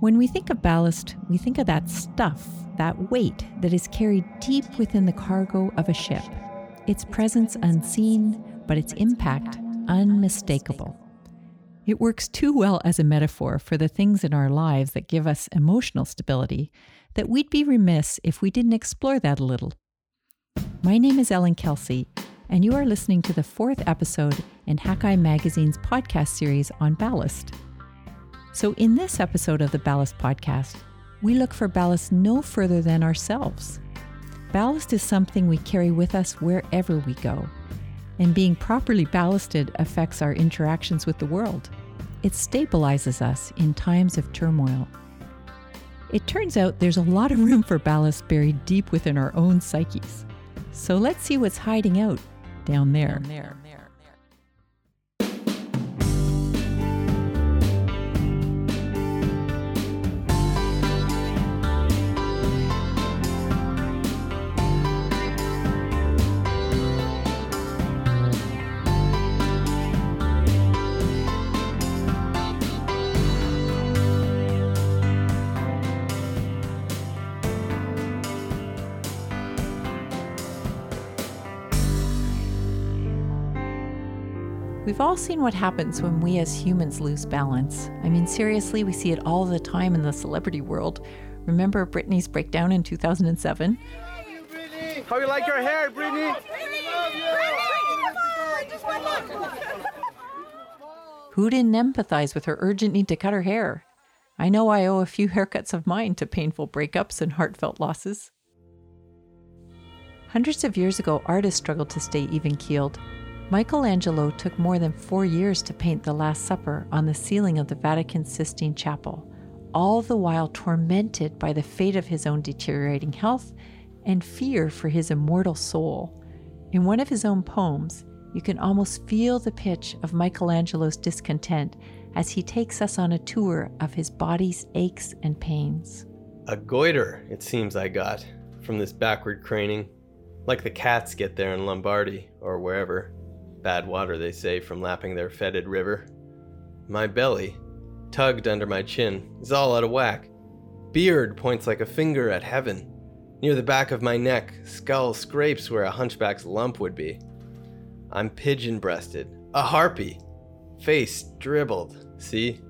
When we think of ballast, we think of that stuff, that weight that is carried deep within the cargo of a ship. Its presence unseen, but its impact unmistakable. It works too well as a metaphor for the things in our lives that give us emotional stability that we'd be remiss if we didn't explore that a little. My name is Elin Kelsey, and you are listening to the fourth episode in Hakai Magazine's podcast series on ballast. So, in this episode of the Ballast Podcast, we look for ballast no further than ourselves. Ballast is something we carry with us wherever we go, and being properly ballasted affects our interactions with the world. It stabilizes us in times of turmoil. It turns out there's a lot of room for ballast buried deep within our own psyches. So let's see what's hiding out down there. Down there. We've all seen what happens when we as humans lose balance. I mean, seriously, we see it all the time in the celebrity world. Remember Britney's breakdown in 2007? How you like your hair, Britney? Who didn't empathize with her urgent need to cut her hair? I know I owe a few haircuts of mine to painful breakups and heartfelt losses. Hundreds of years ago, artists struggled to stay even keeled. Michelangelo took more than four years to paint the Last Supper on the ceiling of the Vatican Sistine Chapel, all the while tormented by the fate of his own deteriorating health and fear for his immortal soul. In one of his own poems, you can almost feel the pitch of Michelangelo's discontent as he takes us on a tour of his body's aches and pains. A goiter, it seems I got, from this backward craning, like the cats get there in Lombardy or wherever. Bad water, they say, from lapping their fetid river. My belly, tugged under my chin, is all out of whack. Beard points like a finger at heaven. Near the back of my neck, skull scrapes where a hunchback's lump would be. I'm pigeon breasted, a harpy. Face dribbled, see?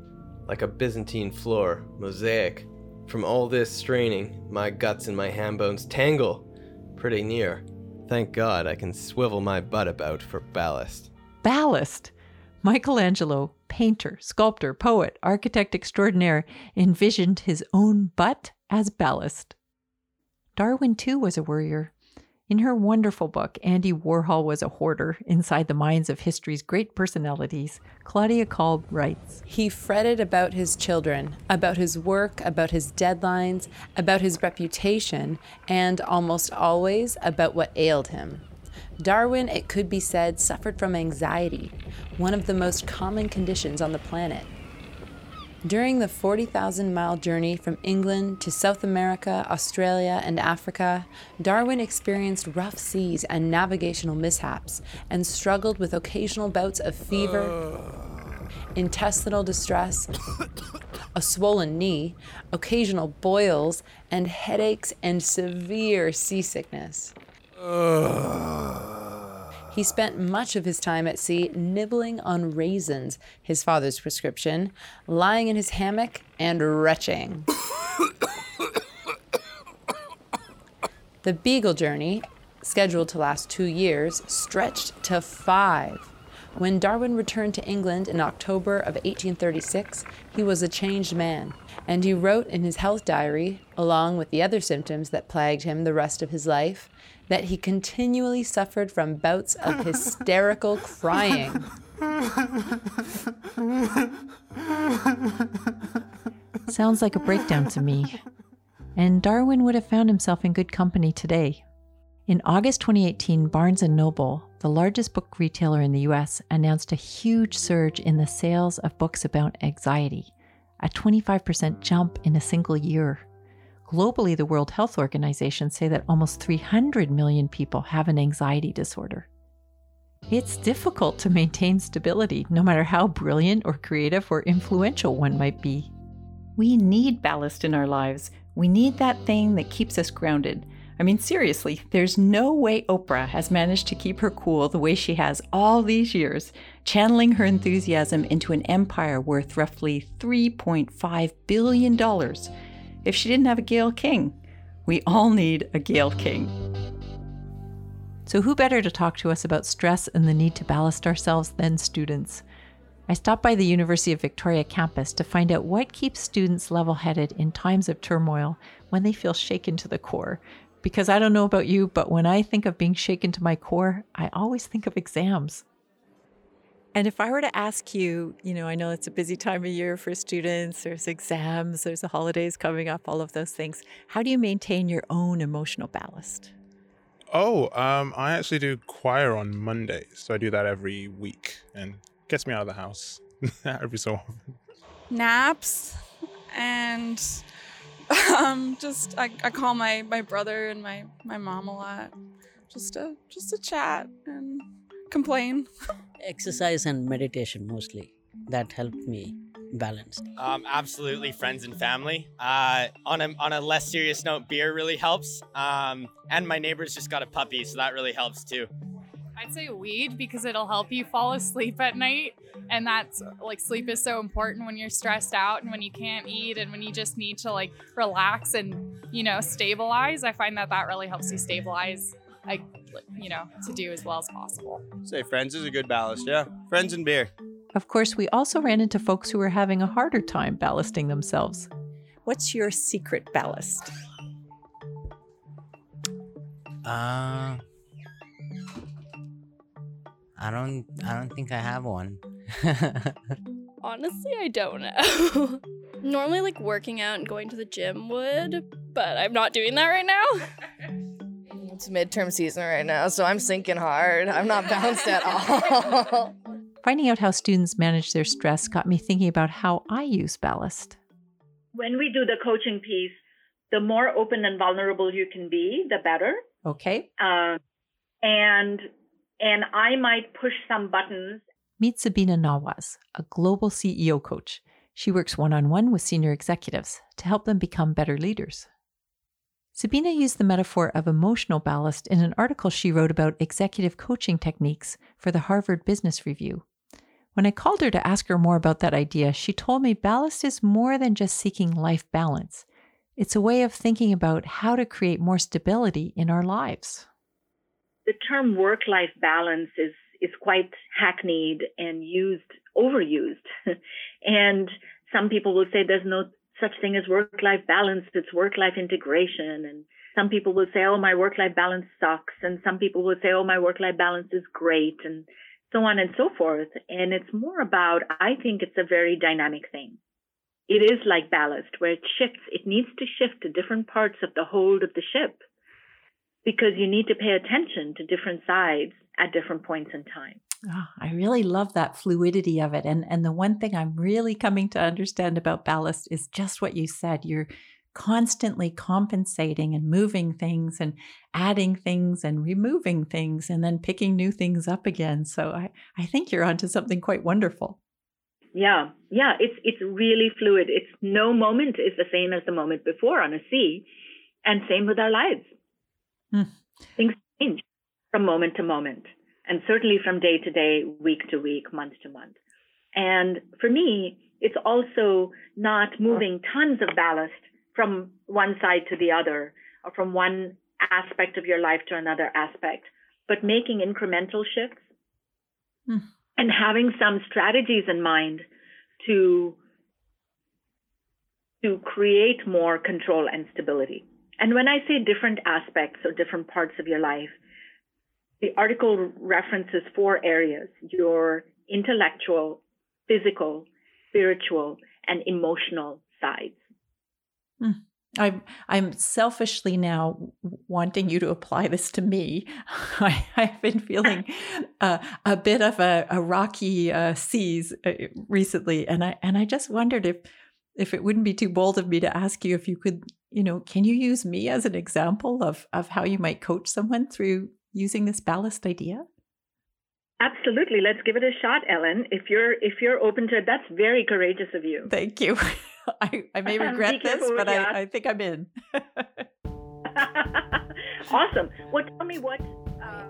Like a Byzantine floor, mosaic. From all this straining, my guts and my ham bones tangle pretty near. Thank God I can swivel my butt about for ballast. Ballast? Michelangelo, painter, sculptor, poet, architect extraordinaire, envisioned his own butt as ballast. Darwin, too, was a worrier. In her wonderful book, Andy Warhol Was a Hoarder Inside the Minds of History's Great Personalities, Claudia Kalb writes He fretted about his children, about his work, about his deadlines, about his reputation, and almost always about what ailed him. Darwin, it could be said, suffered from anxiety, one of the most common conditions on the planet. During the 40,000 mile journey from England to South America, Australia, and Africa, Darwin experienced rough seas and navigational mishaps and struggled with occasional bouts of fever, uh. intestinal distress, a swollen knee, occasional boils, and headaches and severe seasickness. Uh. He spent much of his time at sea nibbling on raisins, his father's prescription, lying in his hammock, and retching. the Beagle journey, scheduled to last two years, stretched to five. When Darwin returned to England in October of 1836, he was a changed man, and he wrote in his health diary, along with the other symptoms that plagued him the rest of his life, that he continually suffered from bouts of hysterical crying. Sounds like a breakdown to me. And Darwin would have found himself in good company today. In August 2018, Barnes & Noble, the largest book retailer in the US, announced a huge surge in the sales of books about anxiety, a 25% jump in a single year. Globally, the World Health Organization say that almost 300 million people have an anxiety disorder. It's difficult to maintain stability, no matter how brilliant or creative or influential one might be. We need ballast in our lives. We need that thing that keeps us grounded. I mean, seriously, there's no way Oprah has managed to keep her cool the way she has all these years, channeling her enthusiasm into an empire worth roughly $3.5 billion. If she didn't have a Gayle King, we all need a Gayle King. So, who better to talk to us about stress and the need to ballast ourselves than students? I stopped by the University of Victoria campus to find out what keeps students level headed in times of turmoil when they feel shaken to the core because I don't know about you, but when I think of being shaken to my core, I always think of exams. And if I were to ask you, you know, I know it's a busy time of year for students, there's exams, there's the holidays coming up, all of those things. How do you maintain your own emotional ballast? Oh, um, I actually do choir on Mondays. So I do that every week and gets me out of the house every so often. Naps and um, just I, I call my my brother and my my mom a lot, just to just to chat and complain. Exercise and meditation mostly. That helped me balance. Um, absolutely, friends and family. Uh, on a on a less serious note, beer really helps. Um, and my neighbors just got a puppy, so that really helps too. I'd say weed because it'll help you fall asleep at night. And that's like sleep is so important when you're stressed out and when you can't eat and when you just need to like relax and, you know, stabilize. I find that that really helps you stabilize, like, you know, to do as well as possible. Say friends is a good ballast. Yeah. Friends and beer. Of course, we also ran into folks who were having a harder time ballasting themselves. What's your secret ballast? Uh, I don't I don't think I have one. Honestly, I don't know. Normally like working out and going to the gym would, but I'm not doing that right now. it's midterm season right now, so I'm sinking hard. I'm not balanced at all. Finding out how students manage their stress got me thinking about how I use ballast. When we do the coaching piece, the more open and vulnerable you can be, the better. Okay. Uh, and and I might push some buttons. Meet Sabina Nawaz, a global CEO coach. She works one on one with senior executives to help them become better leaders. Sabina used the metaphor of emotional ballast in an article she wrote about executive coaching techniques for the Harvard Business Review. When I called her to ask her more about that idea, she told me ballast is more than just seeking life balance. It's a way of thinking about how to create more stability in our lives the term work life balance is is quite hackneyed and used overused. And some people will say there's no such thing as work life balance it's work life integration. And some people will say oh my work life balance sucks. And some people will say oh my work life balance is great and so on and so forth. And it's more about i think it's a very dynamic thing. It is like ballast where it shifts it needs to shift to different parts of the hold of the ship because you need to pay attention to different sides at different points in time. Oh, I really love that fluidity of it. And and the one thing I'm really coming to understand about ballast is just what you said. You're constantly compensating and moving things and adding things and removing things and then picking new things up again. So I, I think you're onto something quite wonderful. Yeah. Yeah. It's it's really fluid. It's no moment is the same as the moment before on a sea. And same with our lives. Mm. Things change from moment to moment, and certainly from day to day, week to week, month to month. And for me, it's also not moving tons of ballast from one side to the other, or from one aspect of your life to another aspect, but making incremental shifts mm. and having some strategies in mind to to create more control and stability. And when I say different aspects or different parts of your life, the article references four areas your intellectual, physical, spiritual, and emotional sides. Hmm. I'm I'm selfishly now wanting you to apply this to me. I, have been feeling uh, a bit of a, a rocky uh, seas uh, recently, and I and I just wondered if if it wouldn't be too bold of me to ask you if you could you know, can you use me as an example of, of how you might coach someone through using this ballast idea? Absolutely. Let's give it a shot, Elin. If you're if you're open to it, that's very courageous of you. Thank you. I, I may regret this, but I, I think I'm in. awesome. Well, tell me what.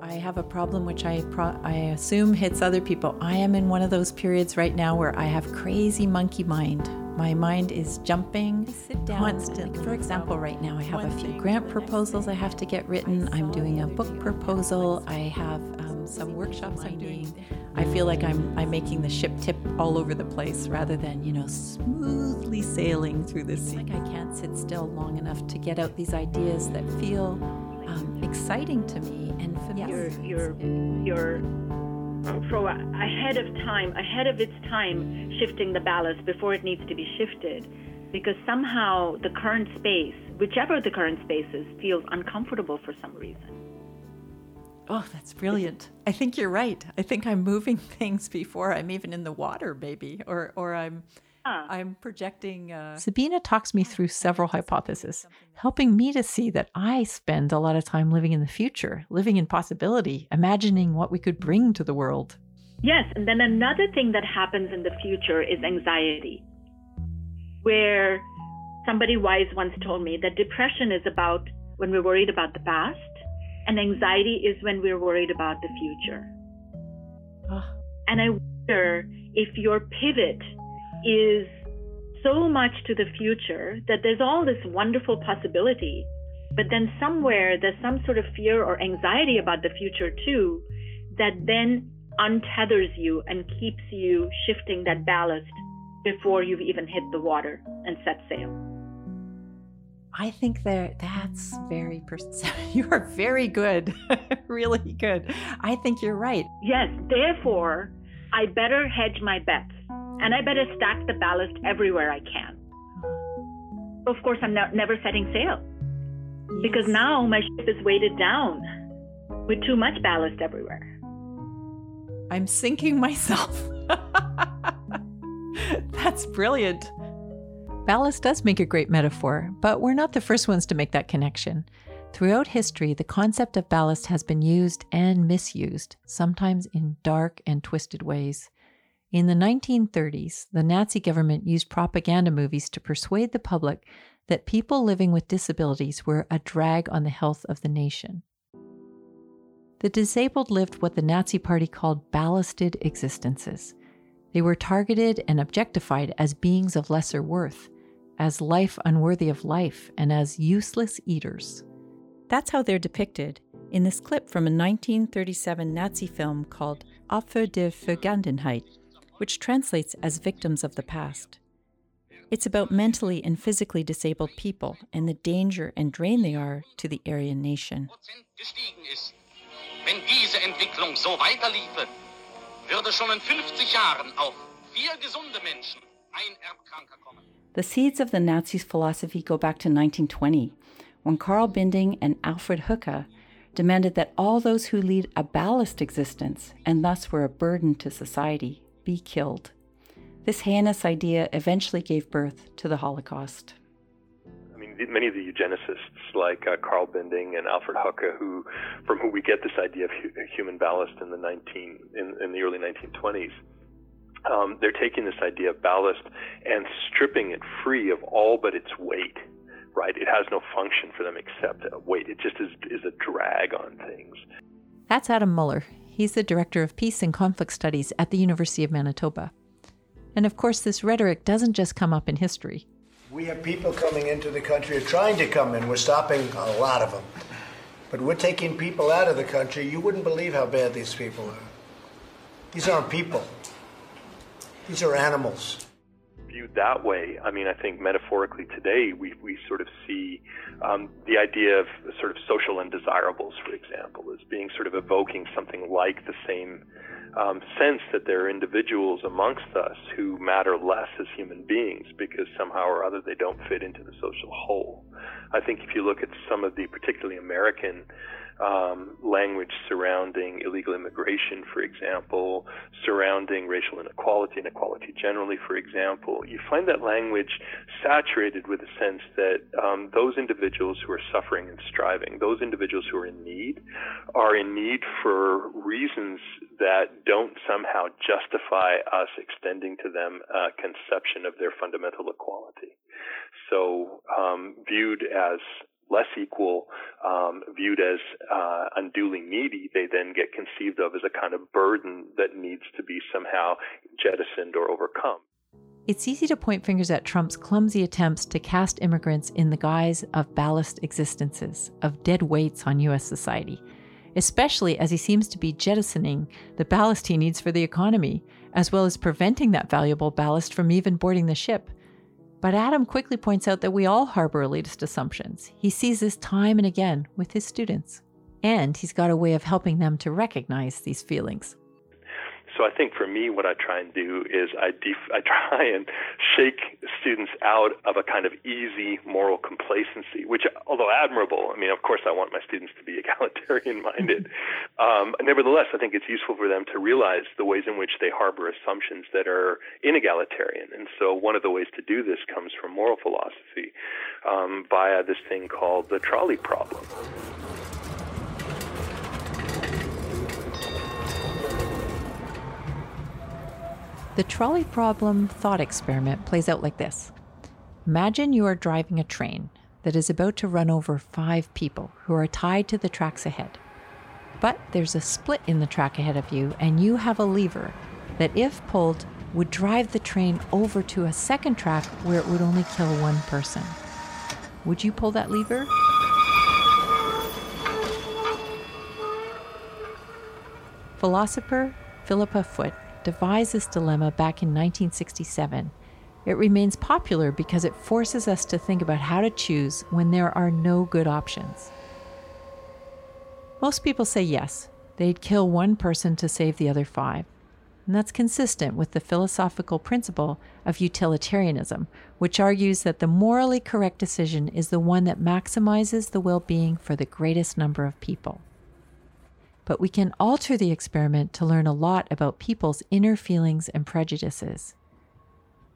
I have a problem which I pro- I assume hits other people. I am in one of those periods right now where I have crazy monkey mind. My mind is jumping constantly. For example, right now I have a few grant proposals I have to get written. I'm doing a book proposal. I have um, some workshops I'm doing. I feel like I'm I'm making the ship tip all over the place rather than you know smoothly sailing through the sea. Like I can't sit still long enough to get out these ideas that feel exciting to me and familiar. You're you're you're um, for ahead of time, ahead of its time, shifting the ballast before it needs to be shifted, because somehow the current space, whichever the current space is, feels uncomfortable for some reason. Oh, that's brilliant. I think you're right. I think I'm moving things before I'm even in the water, maybe, or or I'm I'm projecting. Uh... Sabina talks me through several hypotheses, helping me to see that I spend a lot of time living in the future, living in possibility, imagining what we could bring to the world. Yes, and then another thing that happens in the future is anxiety, where somebody wise once told me that depression is about when we're worried about the past, and anxiety is when we're worried about the future. Oh. And I wonder if your pivot is so much to the future that there's all this wonderful possibility, but then somewhere there's some sort of fear or anxiety about the future too that then untethers you and keeps you shifting that ballast before you've even hit the water and set sail. I think that that's very pers- you are very good, really good. I think you're right. Yes, therefore, I better hedge my bets and I better stack the ballast everywhere I can. Of course, I'm not, never setting sail because now my ship is weighted down with too much ballast everywhere. I'm sinking myself. That's brilliant. Ballast does make a great metaphor, but we're not the first ones to make that connection. Throughout history, the concept of ballast has been used and misused, sometimes in dark and twisted ways. In the 1930s, the Nazi government used propaganda movies to persuade the public that people living with disabilities were a drag on the health of the nation. The disabled lived what the Nazi Party called ballasted existences. They were targeted and objectified as beings of lesser worth, as life unworthy of life, and as useless eaters. That's how they're depicted in this clip from a 1937 Nazi film called Opfer der Vergangenheit, which translates as victims of the past. It's about mentally and physically disabled people and the danger and drain they are to the Aryan nation. Wenn diese Entwicklung so weiterliefe, würde schon in 50 Jahren auf vier gesunde Menschen ein Erbkranker kommen. The seeds of the Nazis' philosophy go back to 1920, when Karl Binding and Alfred Hoche demanded that all those who lead a ballast existence and thus were a burden to society be killed. This heinous idea eventually gave birth to the Holocaust. I mean, many of the eugenicists, like uh, Karl Binding and Alfred Hoche, who, from whom we get this idea of hu- human ballast in the 19 in, in the early 1920s, um, they're taking this idea of ballast and stripping it free of all but its weight. Right? It has no function for them except weight. It just is is a drag on things. That's Adam Muller. He's the Director of Peace and Conflict Studies at the University of Manitoba. And of course, this rhetoric doesn't just come up in history. We have people coming into the country or trying to come in. We're stopping a lot of them. But we're taking people out of the country. You wouldn't believe how bad these people are. These aren't people, these are animals viewed that way, I mean, I think metaphorically today we, we sort of see um, the idea of sort of social undesirables, for example, as being sort of evoking something like the same um, sense that there are individuals amongst us who matter less as human beings because somehow or other they don't fit into the social whole. I think if you look at some of the particularly American um, language surrounding illegal immigration, for example, surrounding racial inequality, inequality generally, for example, you find that language saturated with a sense that um, those individuals who are suffering and striving, those individuals who are in need, are in need for reasons that don't somehow justify us extending to them a conception of their fundamental equality. So, um, viewed as less equal, um, viewed as uh, unduly needy, they then get conceived of as a kind of burden that needs to be somehow jettisoned or overcome. It's easy to point fingers at Trump's clumsy attempts to cast immigrants in the guise of ballast existences, of dead weights on U.S. society, especially as he seems to be jettisoning the ballast he needs for the economy, as well as preventing that valuable ballast from even boarding the ship. But Adam quickly points out that we all harbor elitist assumptions. He sees this time and again with his students. And he's got a way of helping them to recognize these feelings. So I think for me, what I try and do is I def- I try and shake students out of a kind of easy moral complacency, which, although admirable, I mean, of course, I want my students to be egalitarian minded. um, nevertheless, I think it's useful for them to realize the ways in which they harbor assumptions that are inegalitarian. And so one of the ways to do this comes from moral philosophy um, via this thing called the trolley problem. The trolley problem thought experiment plays out like this Imagine you are driving a train that is about to run over five people who are tied to the tracks ahead. But there's a split in the track ahead of you, and you have a lever that, if pulled, would drive the train over to a second track where it would only kill one person. Would you pull that lever? Philosopher Philippa Foot devised this dilemma back in 1967. It remains popular because it forces us to think about how to choose when there are no good options. Most people say yes, they'd kill one person to save the other five. And that's consistent with the philosophical principle of utilitarianism, which argues that the morally correct decision is the one that maximizes the well being for the greatest number of people but we can alter the experiment to learn a lot about people's inner feelings and prejudices.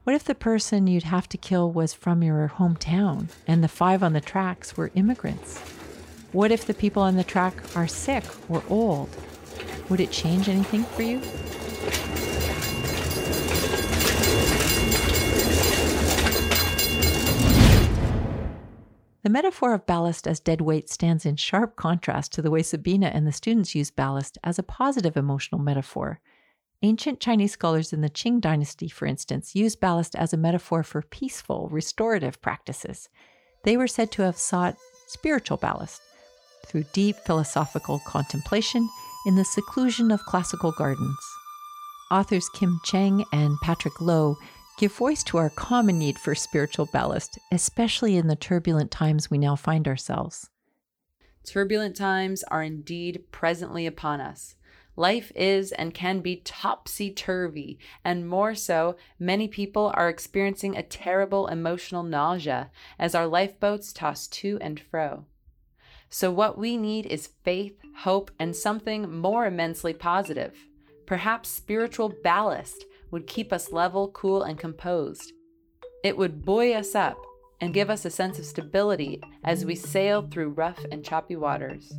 What if the person you'd have to kill was from your hometown and the five on the tracks were immigrants? What if the people on the track are sick or old? Would it change anything for you? The metaphor of ballast as dead weight stands in sharp contrast to the way Sabina and the students use ballast as a positive emotional metaphor. Ancient Chinese scholars in the Qing dynasty, for instance, used ballast as a metaphor for peaceful, restorative practices. They were said to have sought spiritual ballast through deep philosophical contemplation in the seclusion of classical gardens. Authors Kim Cheng and Patrick Loh give voice to our common need for spiritual ballast, especially in the turbulent times we now find ourselves. Turbulent times are indeed presently upon us. Life is and can be topsy turvy, and more so, many people are experiencing a terrible emotional nausea as our lifeboats toss to and fro. So, what we need is faith, hope, and something more immensely positive. Perhaps spiritual ballast would keep us level, cool, and composed. It would buoy us up and give us a sense of stability as we sail through rough and choppy waters.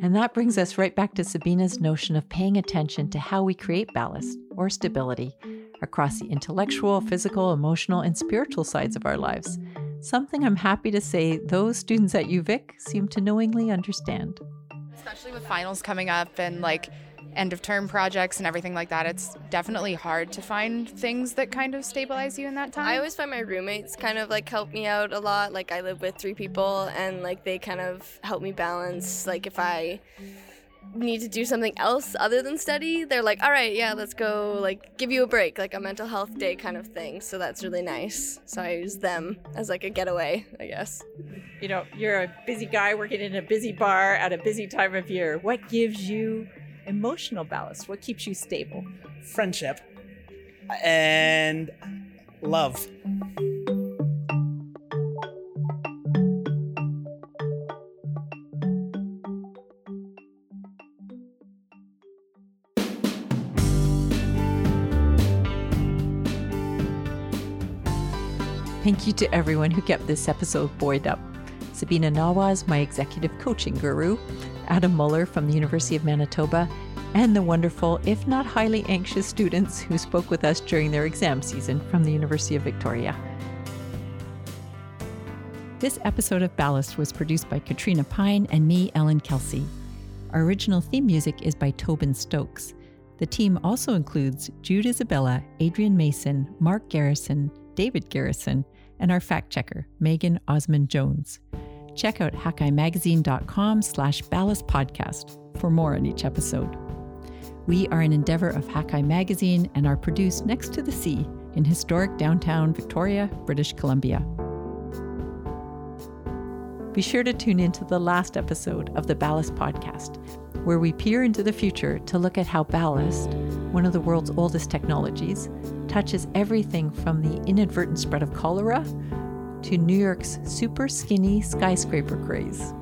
And that brings us right back to Sabina's notion of paying attention to how we create ballast or stability across the intellectual, physical, emotional, and spiritual sides of our lives. Something I'm happy to say those students at UVic seem to knowingly understand. Especially with finals coming up and like end of term projects and everything like that, it's definitely hard to find things that kind of stabilize you in that time. I always find my roommates kind of like help me out a lot. Like I live with three people and like they kind of help me balance like if I need to do something else other than study, they're like, "All right, yeah, let's go like give you a break, like a mental health day kind of thing." So that's really nice. So I use them as like a getaway, I guess. You know, you're a busy guy working in a busy bar at a busy time of year. What gives you emotional ballast? What keeps you stable? Friendship and love. Thank you to everyone who kept this episode buoyed up. Sabina Nawaz, my executive coaching guru, Adam Muller from the University of Manitoba, and the wonderful, if not highly anxious, students who spoke with us during their exam season from the University of Victoria. This episode of Ballast was produced by Katrina Pine and me, Elin Kelsey. Our original theme music is by Tobin Stokes. The team also includes Jude Isabella, Adrian Mason, Mark Garrison, David Garrison, and our fact checker, Megan Osmond Jones. Check out hakaimagazine.com slash ballast podcast for more on each episode. We are an endeavor of Hakai Magazine and are produced next to the sea in historic downtown Victoria, British Columbia. Be sure to tune in to the last episode of the Ballast Podcast, where we peer into the future to look at how ballast, one of the world's oldest technologies, touches everything from the inadvertent spread of cholera to New York's super skinny skyscraper craze.